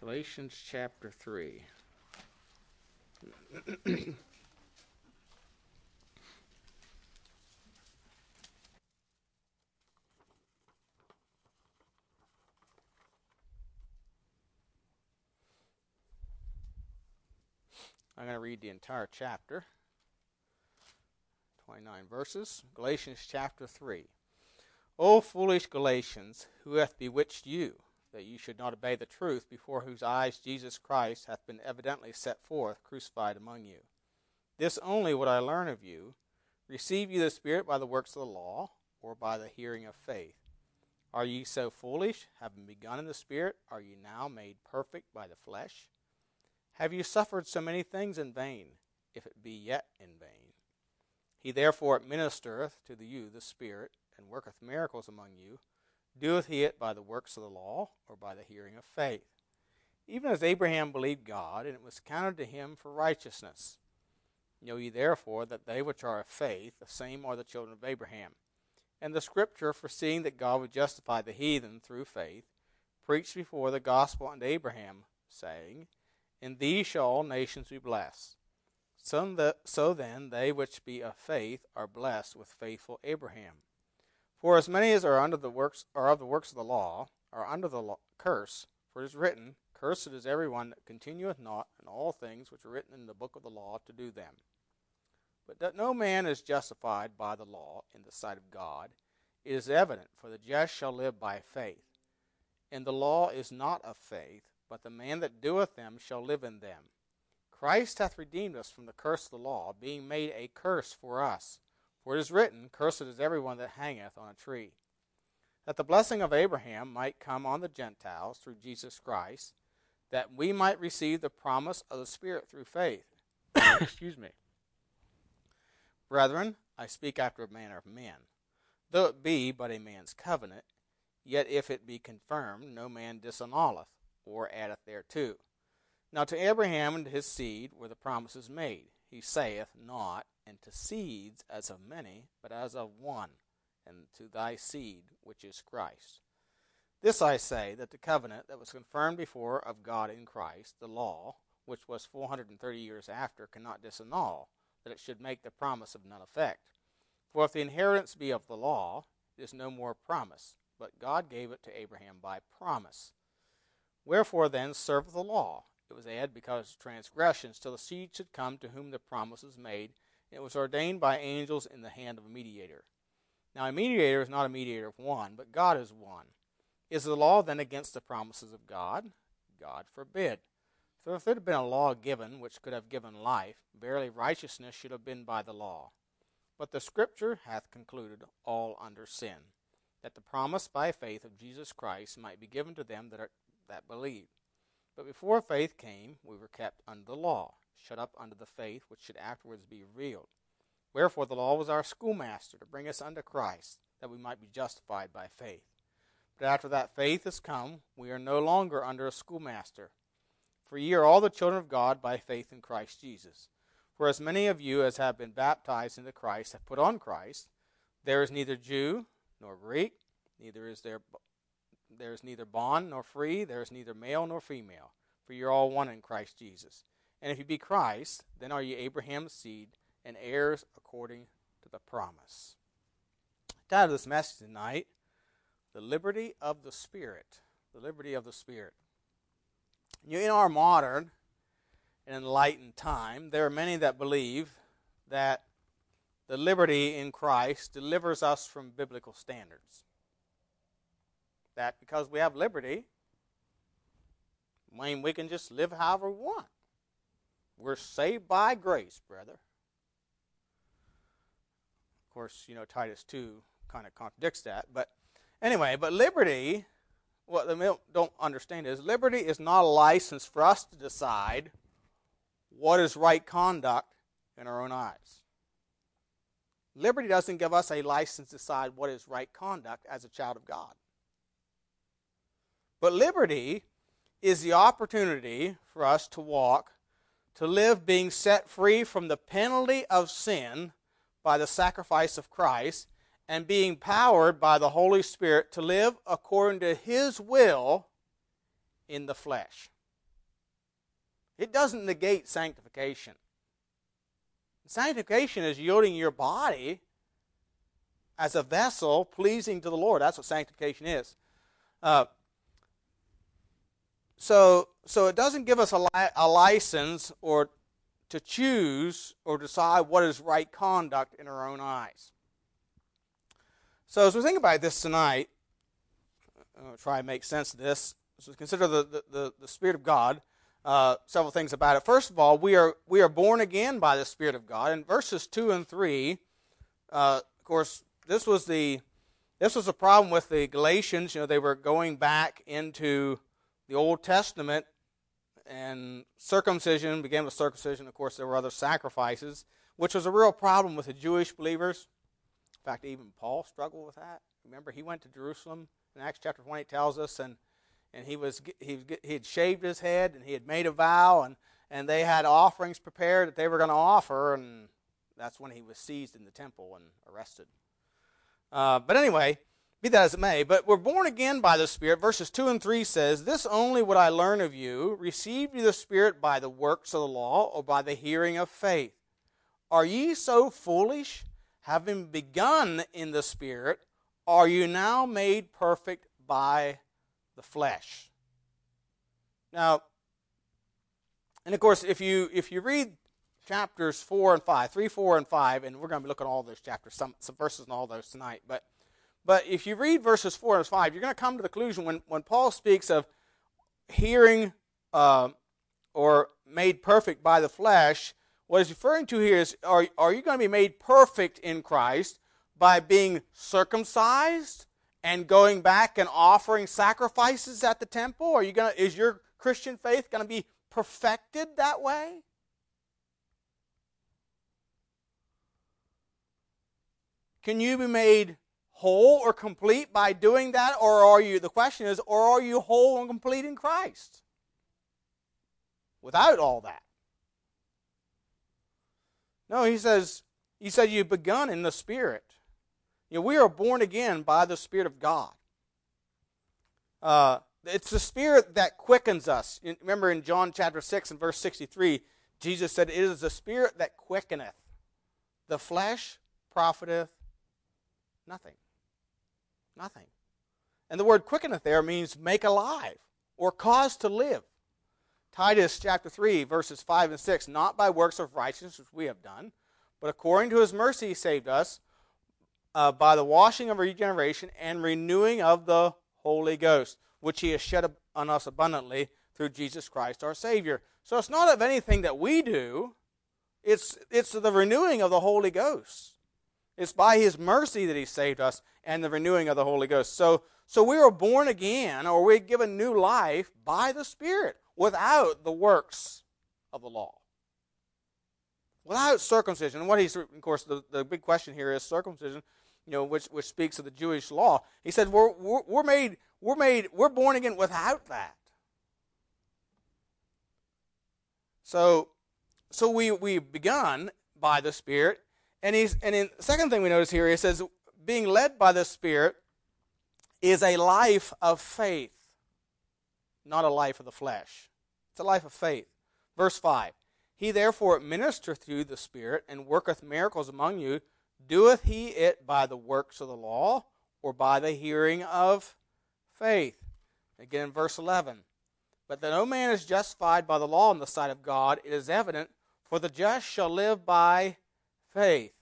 Galatians chapter 3. I'm going to read the entire chapter, 29 verses. Galatians chapter 3. O foolish Galatians, who hath bewitched you, that you should not obey the truth, before whose eyes Jesus Christ hath been evidently set forth, crucified among you? This only would I learn of you Receive ye the Spirit by the works of the law, or by the hearing of faith? Are ye so foolish? Having begun in the Spirit, are ye now made perfect by the flesh? Have you suffered so many things in vain, if it be yet in vain? He therefore ministereth to you the Spirit, and worketh miracles among you. Doeth he it by the works of the law, or by the hearing of faith? Even as Abraham believed God, and it was counted to him for righteousness. Know ye therefore that they which are of faith, the same are the children of Abraham. And the Scripture, foreseeing that God would justify the heathen through faith, preached before the gospel unto Abraham, saying, in thee shall all nations be blessed. So, so then, they which be of faith are blessed with faithful Abraham. For as many as are under the works are of the works of the law are under the law, curse. For it is written, Cursed is every one that continueth not in all things which are written in the book of the law to do them. But that no man is justified by the law in the sight of God it is evident, for the just shall live by faith. And the law is not of faith, but the man that doeth them shall live in them. Christ hath redeemed us from the curse of the law, being made a curse for us. For it is written, Cursed is every one that hangeth on a tree. That the blessing of Abraham might come on the Gentiles through Jesus Christ, that we might receive the promise of the Spirit through faith. Excuse me. Brethren, I speak after a manner of men. Though it be but a man's covenant, yet if it be confirmed, no man disannulleth or addeth thereto. Now to Abraham and his seed were the promises made. He saith not, and to seeds as of many, but as of one, and to thy seed, which is Christ. This I say, that the covenant that was confirmed before of God in Christ, the law, which was 430 years after, cannot disannul, that it should make the promise of none effect. For if the inheritance be of the law, it is no more promise, but God gave it to Abraham by promise. Wherefore then serveth the law? It was added because of transgressions, till the seed should come to whom the promise was made. It was ordained by angels in the hand of a mediator. Now a mediator is not a mediator of one, but God is one. Is the law then against the promises of God? God forbid. For if there had been a law given which could have given life, verily righteousness should have been by the law. But the Scripture hath concluded all under sin, that the promise by faith of Jesus Christ might be given to them that are that believed. But before faith came, we were kept under the law, shut up under the faith which should afterwards be revealed. Wherefore the law was our schoolmaster to bring us unto Christ, that we might be justified by faith. But after that faith is come, we are no longer under a schoolmaster. For ye are all the children of God by faith in Christ Jesus. For as many of you as have been baptized into Christ have put on Christ, there is neither Jew nor Greek, neither is there there is neither bond nor free, there is neither male nor female, for you're all one in Christ Jesus. And if you be Christ, then are you Abraham's seed and heirs according to the promise. The title of this message tonight The Liberty of the Spirit. The Liberty of the Spirit. You know, in our modern and enlightened time, there are many that believe that the liberty in Christ delivers us from biblical standards that because we have liberty, I mean, we can just live however we want. We're saved by grace, brother. Of course, you know, Titus 2 kind of contradicts that. But anyway, but liberty, what they don't understand is liberty is not a license for us to decide what is right conduct in our own eyes. Liberty doesn't give us a license to decide what is right conduct as a child of God. But liberty is the opportunity for us to walk, to live being set free from the penalty of sin by the sacrifice of Christ, and being powered by the Holy Spirit to live according to His will in the flesh. It doesn't negate sanctification. Sanctification is yielding your body as a vessel pleasing to the Lord. That's what sanctification is. Uh, so, so it doesn't give us a, li- a license or to choose or decide what is right conduct in our own eyes. So, as we think about this tonight, I'll try and make sense of this. So, consider the, the, the, the Spirit of God. Uh, several things about it. First of all, we are we are born again by the Spirit of God. In verses two and three, uh, of course, this was the this was a problem with the Galatians. You know, they were going back into the Old Testament, and circumcision began with circumcision. Of course, there were other sacrifices, which was a real problem with the Jewish believers. In fact, even Paul struggled with that. Remember, he went to Jerusalem in Acts chapter 20 tells us, and and he was he he had shaved his head and he had made a vow, and and they had offerings prepared that they were going to offer, and that's when he was seized in the temple and arrested. Uh, but anyway, be that as it may, but we're born again by the Spirit. Verses 2 and 3 says, This only would I learn of you. Received you the Spirit by the works of the law or by the hearing of faith? Are ye so foolish? Having begun in the Spirit, are you now made perfect by the flesh? Now, and of course, if you if you read chapters four and five, three, four, and five, and we're going to be looking at all those chapters, some some verses in all those tonight. But but if you read verses four and five, you're going to come to the conclusion when when Paul speaks of hearing uh, or made perfect by the flesh, what he's referring to here is are, are you going to be made perfect in Christ by being circumcised and going back and offering sacrifices at the temple? Are you going to, is your Christian faith going to be perfected that way? Can you be made whole or complete by doing that? Or are you, the question is, or are you whole and complete in Christ? Without all that. No, he says, he said you've begun in the Spirit. You know, we are born again by the Spirit of God. Uh, it's the Spirit that quickens us. Remember in John chapter 6 and verse 63, Jesus said, It is the Spirit that quickeneth. The flesh profiteth nothing. Nothing. And the word quickeneth there means make alive or cause to live. Titus chapter 3, verses 5 and 6 Not by works of righteousness which we have done, but according to his mercy he saved us uh, by the washing of regeneration and renewing of the Holy Ghost, which he has shed on us abundantly through Jesus Christ our Savior. So it's not of anything that we do, it's, it's the renewing of the Holy Ghost. It's by his mercy that he saved us and the renewing of the Holy Ghost. So, so we are born again, or we're given new life by the Spirit without the works of the law. Without circumcision. And what he's, of course, the, the big question here is circumcision, you know, which, which speaks of the Jewish law. He said, we're, we're, we're made, we're made, we're born again without that. So, so we, we've begun by the Spirit. And he's, and in the second thing we notice here, he says, being led by the Spirit is a life of faith, not a life of the flesh. It's a life of faith. Verse 5 He therefore ministereth through the Spirit and worketh miracles among you. Doeth he it by the works of the law or by the hearing of faith? Again, verse 11. But that no man is justified by the law in the sight of God, it is evident, for the just shall live by faith.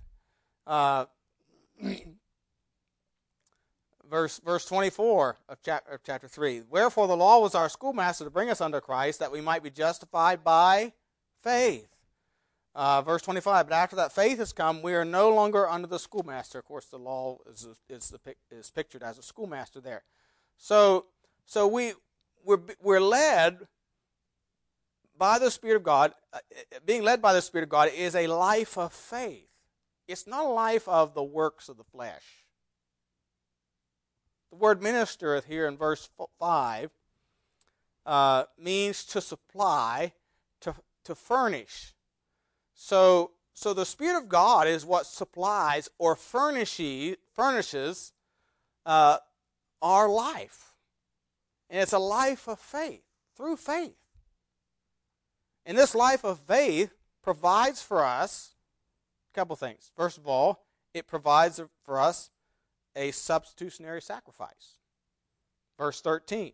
Uh, verse verse 24 of chapter, of chapter 3 wherefore the law was our schoolmaster to bring us unto christ that we might be justified by faith. Uh, verse 25 but after that faith has come we are no longer under the schoolmaster. Of course the law is, is, the, is pictured as a schoolmaster there. So so we we're, we're led by the spirit of god uh, being led by the spirit of god is a life of faith it's not a life of the works of the flesh the word ministereth here in verse 5 uh, means to supply, to, to furnish. So, so the Spirit of God is what supplies or furnishes, furnishes uh, our life. And it's a life of faith, through faith. And this life of faith provides for us a couple things. First of all, it provides for us a substitutionary sacrifice. Verse 13.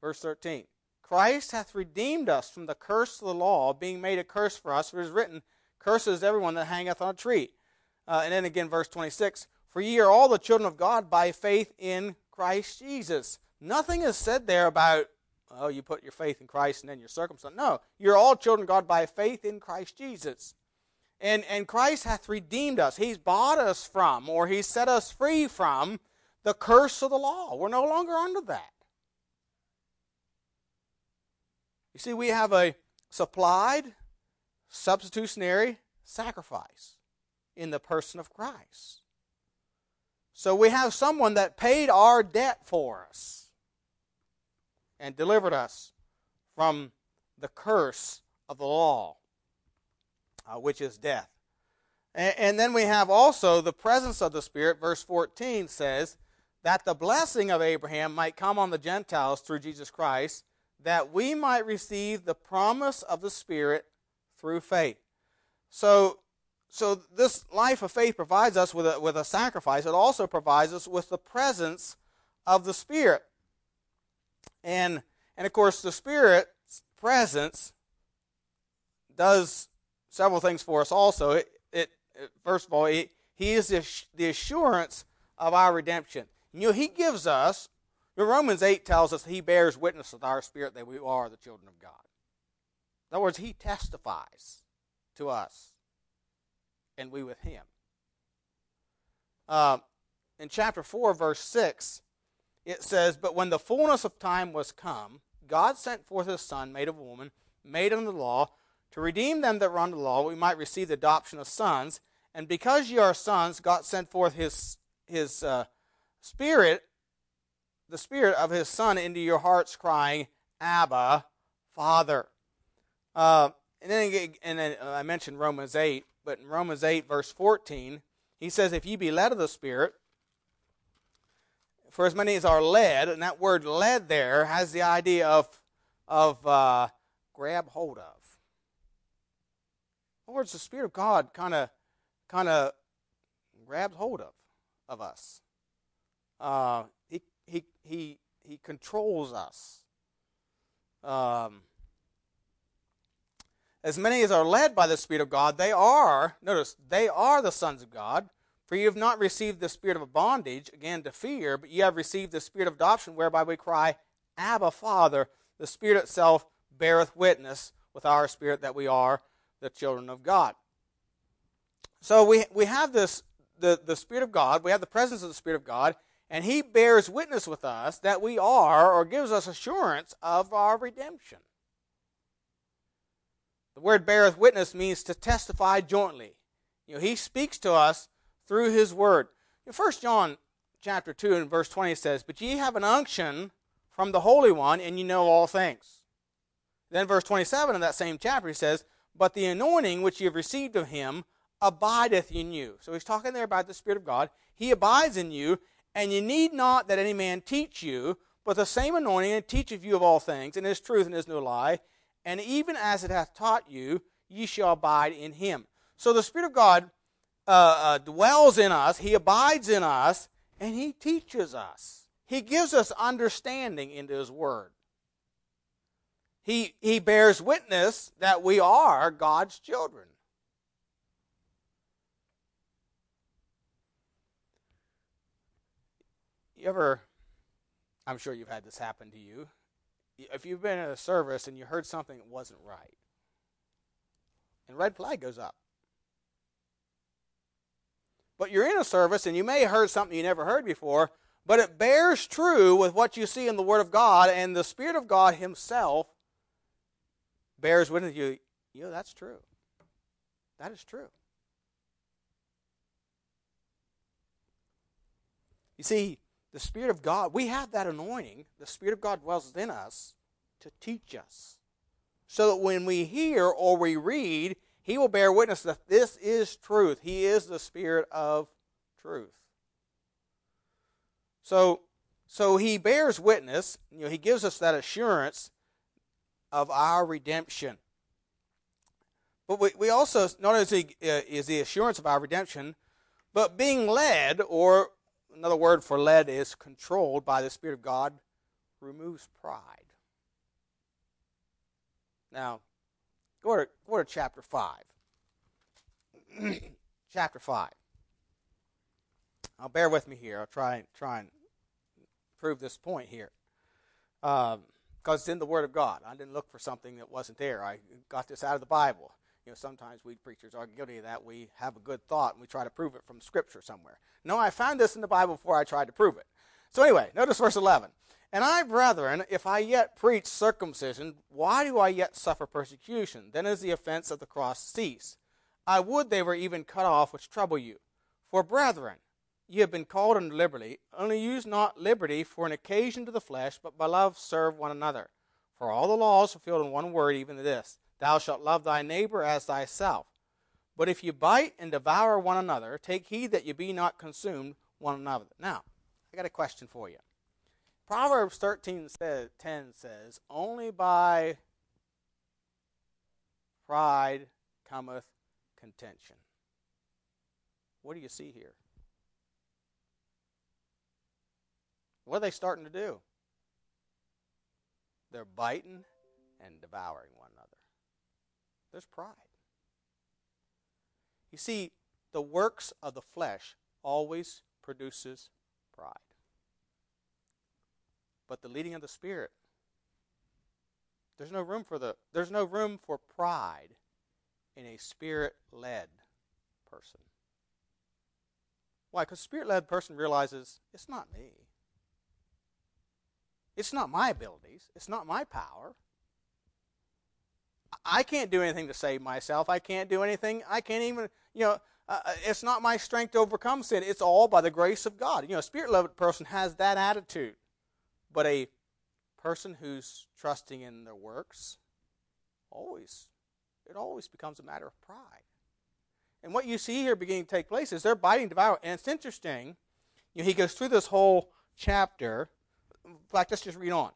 Verse 13. Christ hath redeemed us from the curse of the law, being made a curse for us, for it is written, Curses everyone that hangeth on a tree. Uh, and then again, verse 26 For ye are all the children of God by faith in Christ Jesus. Nothing is said there about, oh, you put your faith in Christ and then you're circumcised. No, you're all children of God by faith in Christ Jesus. And, and Christ hath redeemed us. He's bought us from, or He's set us free from, the curse of the law. We're no longer under that. You see, we have a supplied substitutionary sacrifice in the person of Christ. So we have someone that paid our debt for us and delivered us from the curse of the law, uh, which is death. And, and then we have also the presence of the Spirit. Verse 14 says, that the blessing of Abraham might come on the Gentiles through Jesus Christ, that we might receive the promise of the Spirit through faith. So, so this life of faith provides us with a, with a sacrifice. It also provides us with the presence of the Spirit. And, and of course, the Spirit's presence does several things for us also. It, it, it first of all, it, He is the, the assurance of our redemption. You know, He gives us, Romans 8 tells us He bears witness with our spirit that we are the children of God. In other words, He testifies to us, and we with Him. Uh, in chapter 4, verse 6, it says, But when the fullness of time was come, God sent forth His Son, made of woman, made under the law, to redeem them that were under the law, we might receive the adoption of sons. And because ye are sons, God sent forth His, his uh, Spirit, the Spirit of His Son into your hearts, crying, Abba, Father. Uh, and then, and then uh, I mentioned Romans 8, but in Romans 8, verse 14, he says, If ye be led of the Spirit, for as many as are led, and that word led there has the idea of, of uh, grab hold of. In other words, the Spirit of God kind of kind of grabs hold of, of us. Uh, he, he, he, he controls us. Um, as many as are led by the Spirit of God, they are, notice, they are the sons of God. For you have not received the spirit of bondage, again to fear, but you have received the spirit of adoption, whereby we cry, Abba, Father. The Spirit itself beareth witness with our spirit that we are the children of God. So we, we have this, the, the Spirit of God, we have the presence of the Spirit of God, and He bears witness with us that we are, or gives us assurance of our redemption. The word beareth witness means to testify jointly. You know, He speaks to us through his word. First John chapter 2 and verse 20 says, But ye have an unction from the Holy One, and ye know all things. Then verse 27 of that same chapter he says, But the anointing which ye have received of him abideth in you. So he's talking there about the Spirit of God. He abides in you, and ye need not that any man teach you, but the same anointing teacheth you of all things, and is truth and is no lie. And even as it hath taught you, ye shall abide in him. So the Spirit of God uh, uh, dwells in us, He abides in us, and He teaches us. He gives us understanding into His Word. He, he bears witness that we are God's children. You ever, I'm sure you've had this happen to you. If you've been in a service and you heard something that wasn't right, and red flag goes up. But you're in a service and you may have heard something you never heard before, but it bears true with what you see in the Word of God, and the Spirit of God Himself bears witness you. You know, that's true. That is true. You see, the Spirit of God, we have that anointing. The Spirit of God dwells within us to teach us. So that when we hear or we read, he will bear witness that this is truth. He is the Spirit of truth. So, so he bears witness. You know, he gives us that assurance of our redemption. But we, we also, not only uh, is the assurance of our redemption, but being led, or another word for led is controlled by the Spirit of God, removes pride. Now, go to, go to chapter 5. chapter 5. Now, bear with me here. I'll try, try and prove this point here. Because um, it's in the Word of God. I didn't look for something that wasn't there. I got this out of the Bible. You know, sometimes we preachers are guilty of that. We have a good thought and we try to prove it from Scripture somewhere. No, I found this in the Bible before I tried to prove it. So anyway, notice verse 11. And I, brethren, if I yet preach circumcision, why do I yet suffer persecution? Then is the offense of the cross cease. I would they were even cut off which trouble you. For, brethren, ye have been called unto liberty, only use not liberty for an occasion to the flesh, but by love serve one another. For all the laws fulfilled in one word, even this Thou shalt love thy neighbor as thyself. But if you bite and devour one another, take heed that you be not consumed one another. Now, I got a question for you. Proverbs 13 says, 10 says, Only by pride cometh contention. What do you see here? What are they starting to do? They're biting and devouring one another. There's pride. You see, the works of the flesh always produces pride. But the leading of the Spirit, there's no room for the there's no room for pride in a spirit-led person. Why? Because a spirit-led person realizes it's not me. It's not my abilities. It's not my power. I can't do anything to save myself. I can't do anything. I can't even, you know, uh, uh it's not my strength to overcome sin. It's all by the grace of God. You know, a spirit led person has that attitude. But a person who's trusting in their works, always, it always becomes a matter of pride. And what you see here beginning to take place is they're biting, devour. And it's interesting. You know, he goes through this whole chapter. In fact, let's just read on.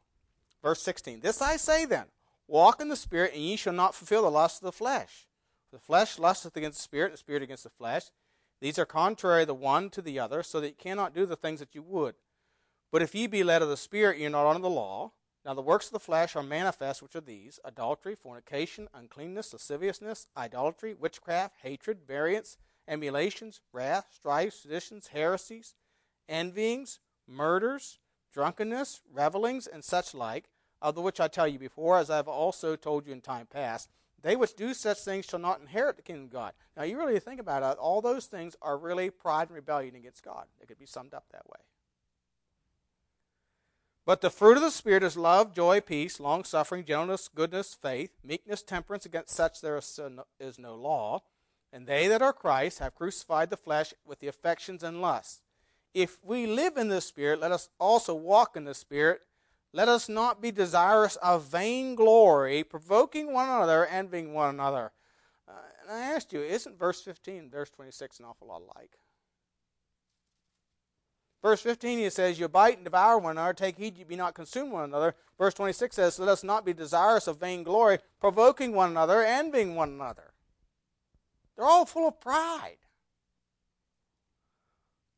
Verse 16. This I say then Walk in the Spirit, and ye shall not fulfill the lust of the flesh. The flesh lusteth against the Spirit, and the Spirit against the flesh. These are contrary the one to the other, so that ye cannot do the things that you would. But if ye be led of the Spirit, ye are not under the law. Now the works of the flesh are manifest, which are these adultery, fornication, uncleanness, lasciviousness, idolatry, witchcraft, hatred, variance, emulations, wrath, strife, seditions, heresies, envyings, murders, drunkenness, revelings, and such like of the which I tell you before, as I have also told you in time past, they which do such things shall not inherit the kingdom of God. Now, you really think about it, all those things are really pride and rebellion against God. It could be summed up that way. But the fruit of the Spirit is love, joy, peace, long suffering, gentleness, goodness, faith, meekness, temperance. Against such there is no law. And they that are Christ have crucified the flesh with the affections and lusts. If we live in the Spirit, let us also walk in the Spirit. Let us not be desirous of vainglory, provoking one another, envying one another. Uh, and I asked you, isn't verse 15, verse 26 an awful lot alike? Verse 15, he says, You bite and devour one another, take heed you be not consumed one another. Verse 26 says, Let us not be desirous of vainglory, provoking one another, envying one another. They're all full of pride.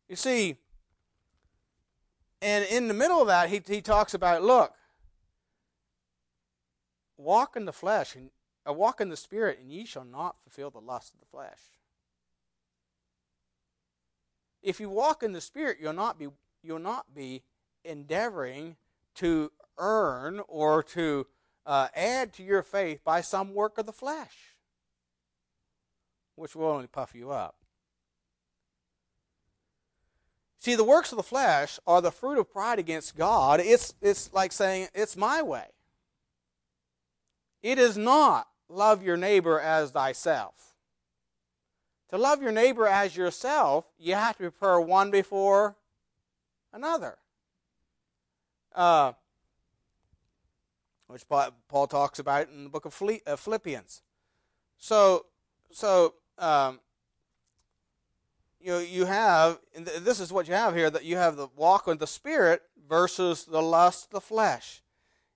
You see, and in the middle of that, he, he talks about look, walk in the flesh, and uh, walk in the spirit, and ye shall not fulfill the lust of the flesh. If you walk in the spirit, you'll not be you'll not be endeavoring to earn or to uh, add to your faith by some work of the flesh, which will only puff you up. See, the works of the flesh are the fruit of pride against God. It's, it's like saying, it's my way. It is not love your neighbor as thyself. To love your neighbor as yourself, you have to prefer one before another. Uh, which Paul talks about in the book of Philippians. So, so um, you know, you have this is what you have here that you have the walk with the spirit versus the lust of the flesh.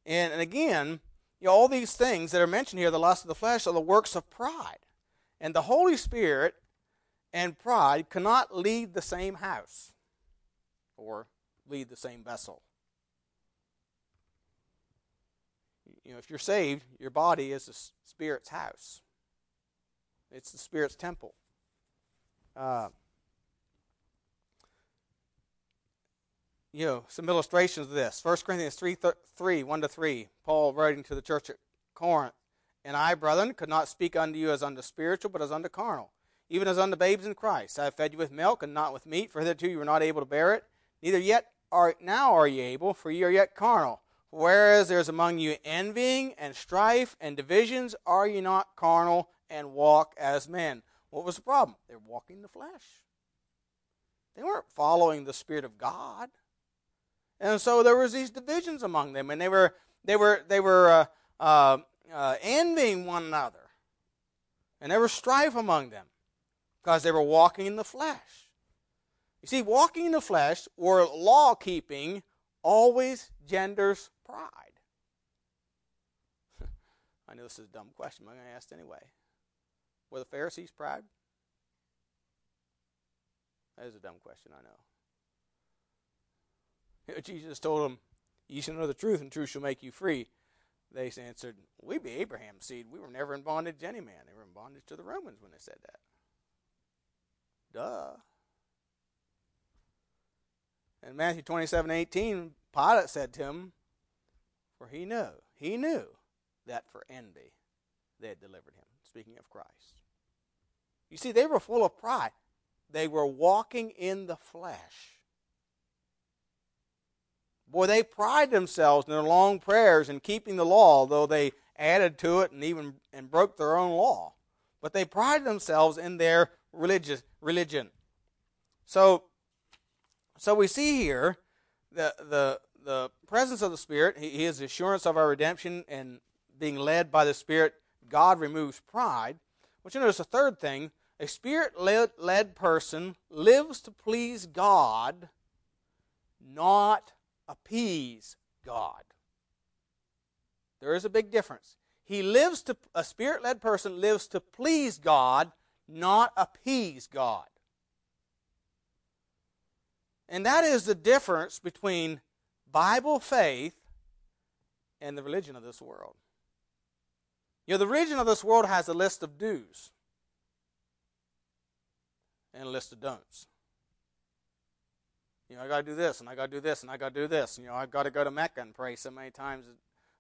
And, and again, You know, all these things that are mentioned here, the lust of the flesh, are the works of pride. And the Holy Spirit and pride cannot lead the same house or lead the same vessel. You know, if you're saved, your body is the Spirit's house. It's the Spirit's temple. Uh, you know, some illustrations of this. 1 Corinthians 3, 3, 1 to 3, Paul writing to the church at Corinth, And I, brethren, could not speak unto you as unto spiritual, but as unto carnal, even as unto babes in Christ. I have fed you with milk, and not with meat, for hitherto you were not able to bear it. Neither yet are now are ye able, for ye are yet carnal. Whereas there is among you envying and strife and divisions, are ye not carnal and walk as men? What was the problem? They were walking the flesh. They weren't following the Spirit of God. And so there was these divisions among them, and they were they were they were uh, uh, uh, envying one another, and there was strife among them because they were walking in the flesh. You see, walking in the flesh or law keeping always genders pride. I know this is a dumb question, but I'm going to ask anyway. Were the Pharisees proud? That is a dumb question, I know Jesus told them, You shall know the truth, and truth shall make you free. They answered, We be Abraham's seed. We were never in bondage to any man. They were in bondage to the Romans when they said that. Duh. In Matthew 27 18, Pilate said to him, For he knew, he knew that for envy they had delivered him. Speaking of Christ. You see, they were full of pride. They were walking in the flesh. Boy, they pride themselves in their long prayers and keeping the law, though they added to it and even and broke their own law. But they pride themselves in their religious religion. So so we see here the the the presence of the Spirit. He, he is the assurance of our redemption and being led by the Spirit. God removes pride. But you notice a third thing: a Spirit-led person lives to please God, not appease God. There is a big difference. He lives to a Spirit-led person lives to please God, not appease God. And that is the difference between Bible faith and the religion of this world. You know, the religion of this world has a list of do's and a list of don'ts. You know, I got to do this, and I got to do this, and I got to do this. You know, I got to go to Mecca and pray so many times,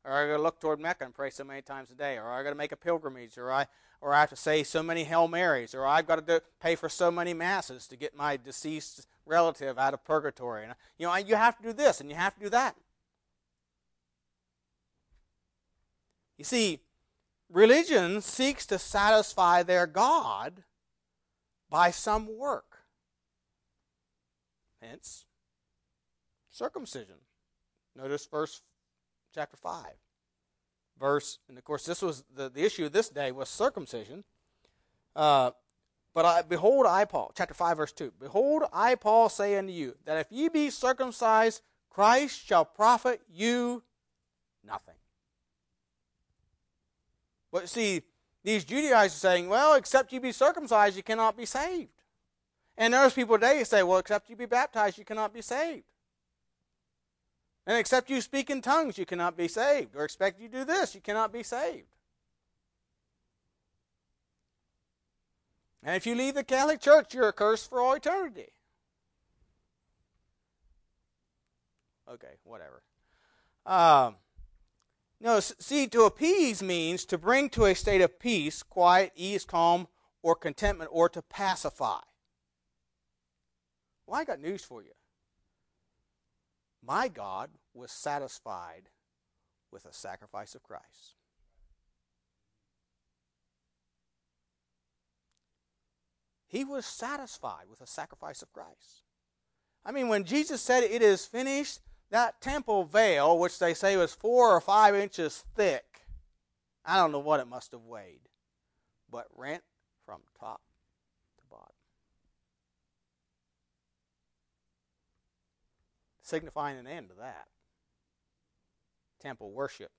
or I got to look toward Mecca and pray so many times a day, or I got to make a pilgrimage, or I, or I have to say so many Hail Marys, or I've got to do, pay for so many masses to get my deceased relative out of purgatory. And, you know, you have to do this and you have to do that. You see, religion seeks to satisfy their God by some work. Hence, circumcision. Notice verse chapter 5. Verse, and of course, this was the, the issue of this day was circumcision. Uh, but I, behold, I, Paul, chapter 5, verse 2. Behold, I, Paul, say unto you, that if ye be circumcised, Christ shall profit you nothing. But see, these Judaizers are saying, well, except you be circumcised, you cannot be saved. And there's people today who say, well, except you be baptized, you cannot be saved. And except you speak in tongues, you cannot be saved. Or expect you do this, you cannot be saved. And if you leave the Catholic Church, you're accursed for all eternity. Okay, whatever. Um, no, see, to appease means to bring to a state of peace, quiet, ease, calm, or contentment, or to pacify. Well, I got news for you. My God was satisfied with the sacrifice of Christ. He was satisfied with the sacrifice of Christ. I mean, when Jesus said it is finished, that temple veil, which they say was four or five inches thick, I don't know what it must have weighed, but rent from top to bottom. Signifying an end to that. Temple worship.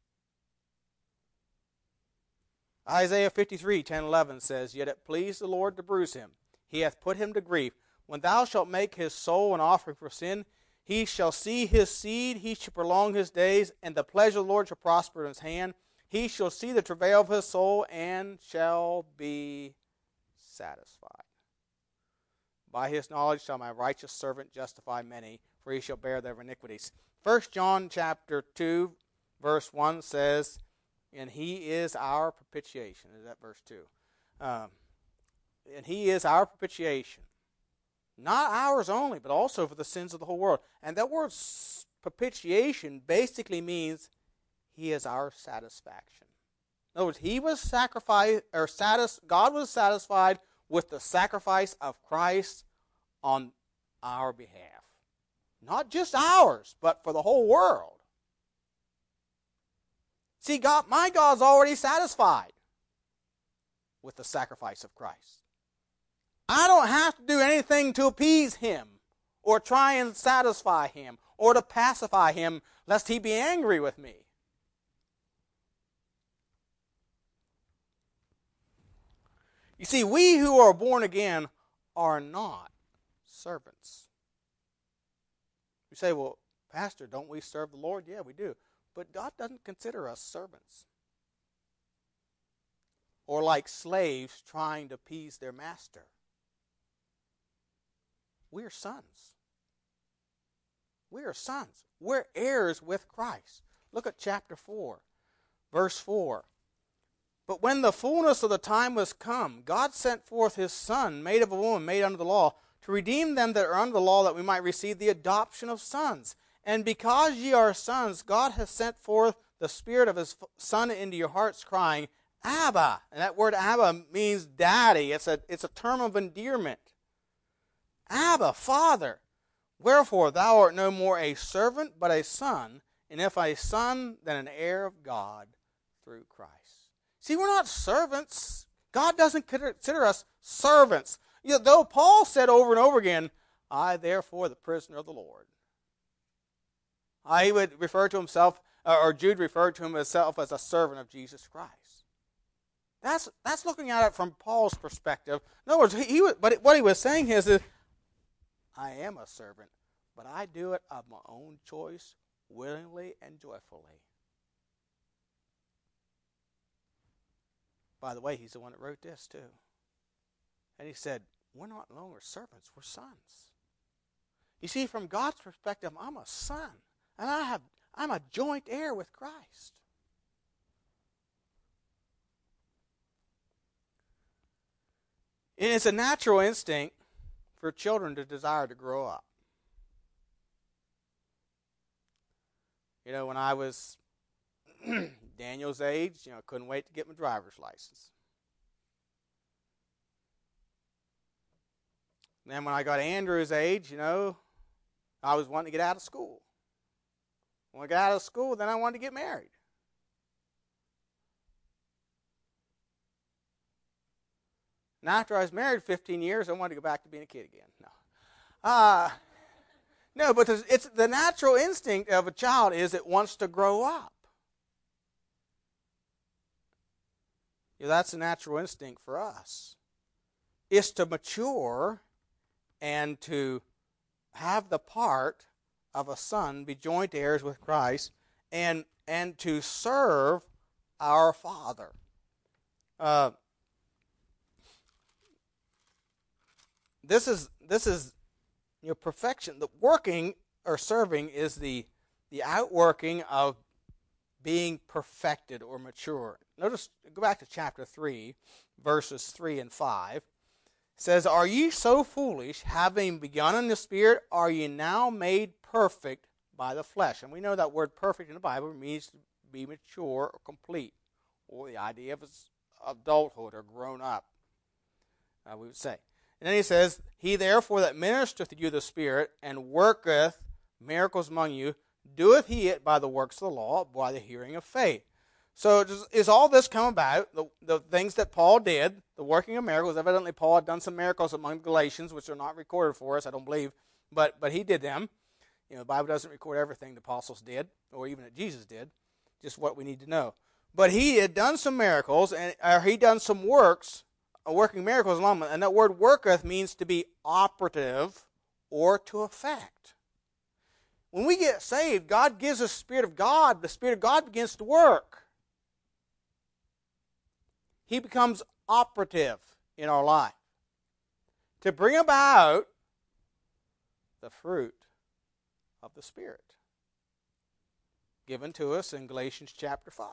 Isaiah 53, 10, 11 says, Yet it pleased the Lord to bruise him. He hath put him to grief. When thou shalt make his soul an offering for sin, he shall see his seed, he shall prolong his days, and the pleasure of the Lord shall prosper in his hand. He shall see the travail of his soul, and shall be satisfied. By his knowledge shall my righteous servant justify many, for he shall bear their iniquities. First John chapter 2, verse 1 says, and he is our propitiation. Is that verse 2? Um, and he is our propitiation. Not ours only, but also for the sins of the whole world. And that word propitiation basically means he is our satisfaction. In other words, he was sacrificed, or satis, God was satisfied with the sacrifice of Christ on our behalf. Not just ours, but for the whole world. See, God, my God's already satisfied with the sacrifice of Christ. I don't have to do anything to appease him or try and satisfy him or to pacify him lest he be angry with me. You see, we who are born again are not servants. You say, well, Pastor, don't we serve the Lord? Yeah, we do. But God doesn't consider us servants or like slaves trying to appease their master. We are sons. We are sons. We're heirs with Christ. Look at chapter 4, verse 4. But when the fullness of the time was come, God sent forth his Son, made of a woman, made under the law, to redeem them that are under the law, that we might receive the adoption of sons. And because ye are sons, God hath sent forth the Spirit of His Son into your hearts, crying, Abba. And that word Abba means daddy. It's a, it's a term of endearment. Abba, Father. Wherefore thou art no more a servant, but a son, and if a son, then an heir of God through Christ. See, we're not servants. God doesn't consider us servants. You know, though Paul said over and over again, I therefore the prisoner of the Lord. He would refer to himself, or Jude referred to himself as a servant of Jesus Christ. That's, that's looking at it from Paul's perspective. In other words, he, he but what he was saying is, is, I am a servant, but I do it of my own choice, willingly and joyfully. By the way, he's the one that wrote this, too. And he said, We're not longer servants, we're sons. You see, from God's perspective, I'm a son. And I have I'm a joint heir with Christ. And it's a natural instinct for children to desire to grow up. You know, when I was Daniel's age, you know, I couldn't wait to get my driver's license. And then when I got Andrew's age, you know, I was wanting to get out of school. When I got out of school, then I wanted to get married. And after I was married 15 years, I wanted to go back to being a kid again. No. Uh, no, but it's the natural instinct of a child is it wants to grow up. Yeah, that's a natural instinct for us. It's to mature and to have the part of a son, be joint heirs with Christ, and and to serve our Father. Uh, this is this is you know perfection. The working or serving is the the outworking of being perfected or mature. Notice go back to chapter three, verses three and five says, Are ye so foolish, having begun in the Spirit, are ye now made perfect by the flesh? And we know that word perfect in the Bible means to be mature or complete, or the idea of adulthood or grown up, uh, we would say. And then he says, He therefore that ministereth to you the Spirit, and worketh miracles among you, doeth he it by the works of the law, by the hearing of faith. So is all this come about? The, the things that Paul did, the working of miracles. Evidently, Paul had done some miracles among the Galatians, which are not recorded for us, I don't believe, but but he did them. You know, the Bible doesn't record everything the apostles did, or even that Jesus did. Just what we need to know. but he had done some miracles, and or he done some works, working miracles along. And that word "worketh" means to be operative or to effect. When we get saved, God gives us the Spirit of God. The Spirit of God begins to work. He becomes operative in our life to bring about the fruit of the Spirit given to us in Galatians chapter 5.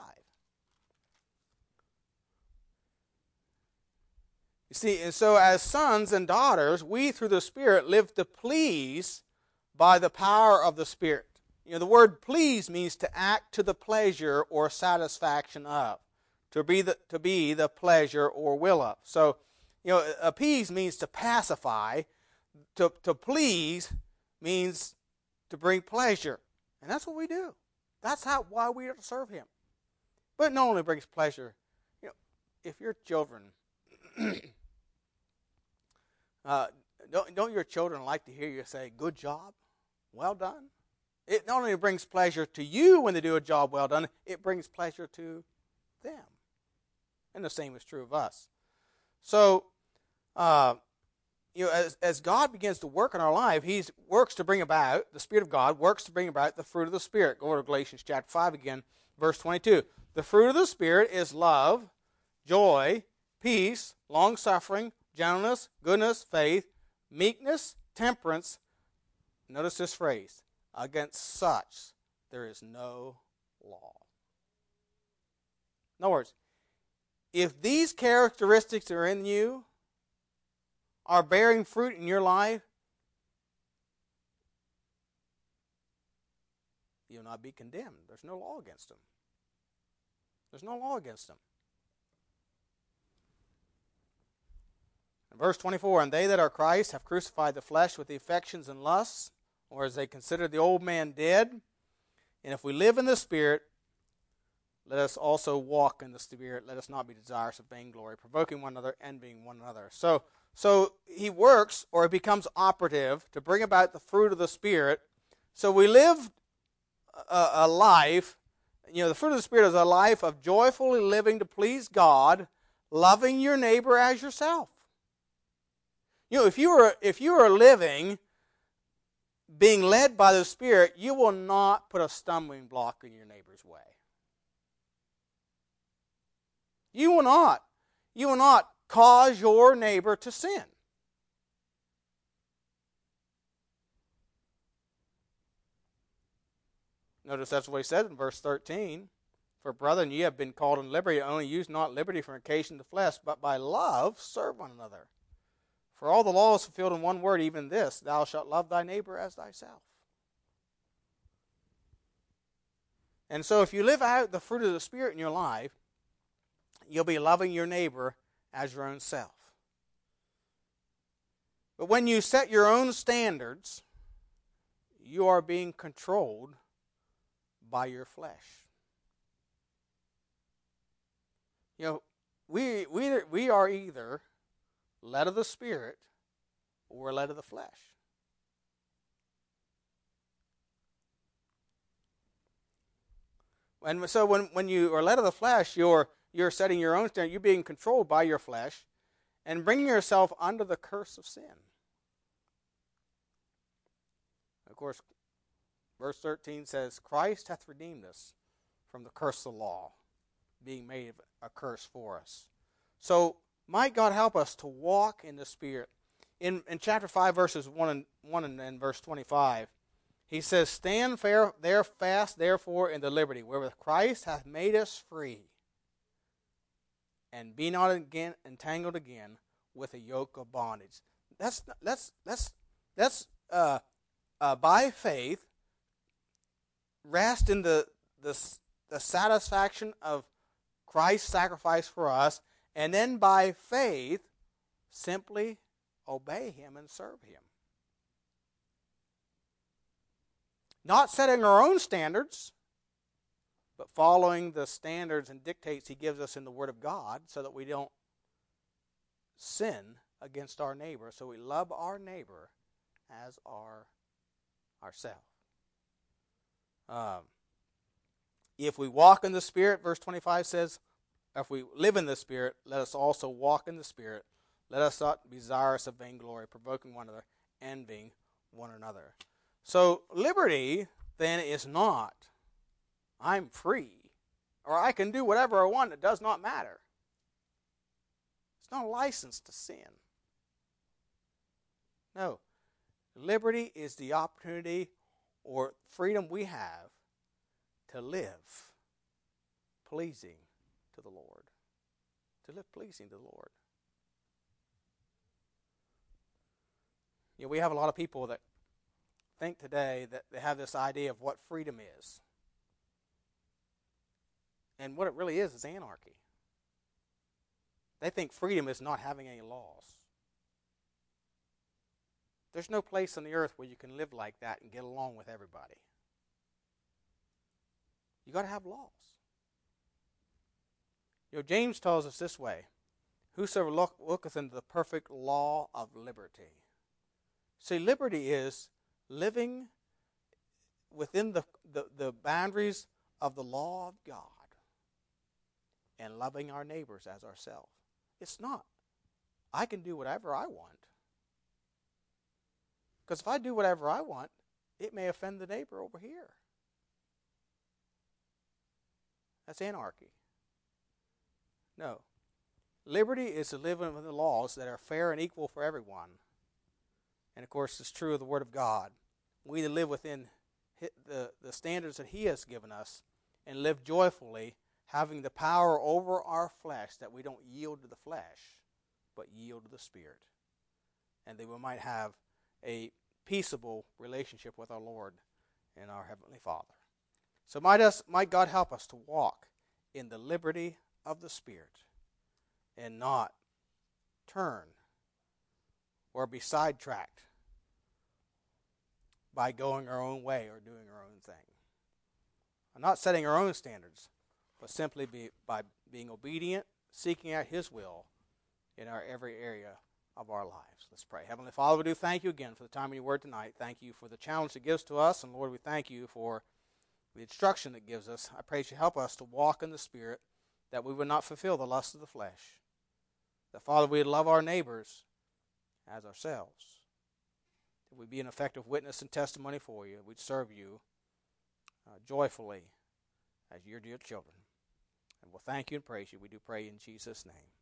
You see, and so as sons and daughters, we through the Spirit live to please by the power of the Spirit. You know, the word please means to act to the pleasure or satisfaction of, to be the, to be the pleasure or will of. So, you know, appease means to pacify, to, to please means to bring pleasure. And that's what we do. That's how why we are to serve him. But it not only brings pleasure, you know, if your children uh, don't, don't your children like to hear you say, good job, well done? It not only brings pleasure to you when they do a job well done, it brings pleasure to them. And the same is true of us. So, uh, you know, as, as God begins to work in our life, He works to bring about, the Spirit of God works to bring about the fruit of the Spirit. Go to Galatians chapter 5 again, verse 22. The fruit of the Spirit is love, joy, peace, long suffering, gentleness, goodness, faith, meekness, temperance. Notice this phrase against such there is no law. In other words, if these characteristics are in you, are bearing fruit in your life, you'll not be condemned. There's no law against them. There's no law against them. In verse 24, and they that are Christ have crucified the flesh with the affections and lusts, or as they consider the old man dead. And if we live in the Spirit, let us also walk in the Spirit. Let us not be desirous of vainglory, provoking one another, envying one another. So, so he works or becomes operative to bring about the fruit of the Spirit. So we live a, a life, you know, the fruit of the Spirit is a life of joyfully living to please God, loving your neighbor as yourself. You know, if you are if you are living being led by the Spirit, you will not put a stumbling block in your neighbor's way. You will not. You will not cause your neighbor to sin. Notice that's what he said in verse 13. For brethren, ye have been called in liberty, only use not liberty for occasion to flesh, but by love serve one another. For all the law is fulfilled in one word, even this Thou shalt love thy neighbor as thyself. And so, if you live out the fruit of the Spirit in your life, you'll be loving your neighbor as your own self. But when you set your own standards, you are being controlled by your flesh. You know, we, we, we are either led of the Spirit or led of the flesh. And so when, when you are led of the flesh, you're you're setting your own standard. You're being controlled by your flesh and bringing yourself under the curse of sin. Of course, verse 13 says, Christ hath redeemed us from the curse of the law, being made a curse for us. So, might God help us to walk in the Spirit. In, in chapter 5, verses 1 and, 1 and, and verse 25, he says, Stand fair, there fast, therefore, in the liberty wherewith Christ hath made us free and be not again entangled again with a yoke of bondage. That's that's that's that's uh, uh, by faith rest in the, the the satisfaction of Christ's sacrifice for us, and then by faith simply obey Him and serve Him. Not setting our own standards, but following the standards and dictates he gives us in the Word of God so that we don't sin against our neighbor. So we love our neighbor as our ourselves. Um, If we walk in the Spirit, verse 25 says, if we live in the Spirit, let us also walk in the Spirit. Let us not be desirous of vainglory, provoking one another, envying one another. So, liberty then is not, I'm free, or I can do whatever I want, it does not matter. It's not a license to sin. No. Liberty is the opportunity or freedom we have to live pleasing to the Lord. To live pleasing to the Lord. You know, we have a lot of people that think today that they have this idea of what freedom is. And what it really is is anarchy. They think freedom is not having any laws. There's no place on the earth where you can live like that and get along with everybody. You got to have laws. You know, James tells us this way Whosoever look, looketh into the perfect law of liberty. See, liberty is living within the, the, the boundaries of the law of God and loving our neighbors as ourselves. It's not. I can do whatever I want. Because if I do whatever I want, it may offend the neighbor over here. That's anarchy. No. Liberty is to live within the laws that are fair and equal for everyone. And of course, it's true of the Word of God. We live within the, the standards that He has given us and live joyfully, having the power over our flesh that we don't yield to the flesh, but yield to the Spirit. And that we might have a peaceable relationship with our Lord and our Heavenly Father. So might, us, might God help us to walk in the liberty of the Spirit and not turn or be sidetracked by going our own way or doing our own thing. I'm not setting our own standards, but simply be, by being obedient, seeking out His will in our every area of our lives. Let's pray. Heavenly Father, we do thank you again for the time of your word tonight. Thank you for the challenge it gives to us. And Lord, we thank you for the instruction it gives us. I pray you help us to walk in the Spirit, that we would not fulfill the lust of the flesh. That, Father, we would love our neighbors as ourselves. That we'd be an effective witness and testimony for you. We'd serve you uh, joyfully as your dear children. We'll thank you and praise you. We do pray in Jesus' name.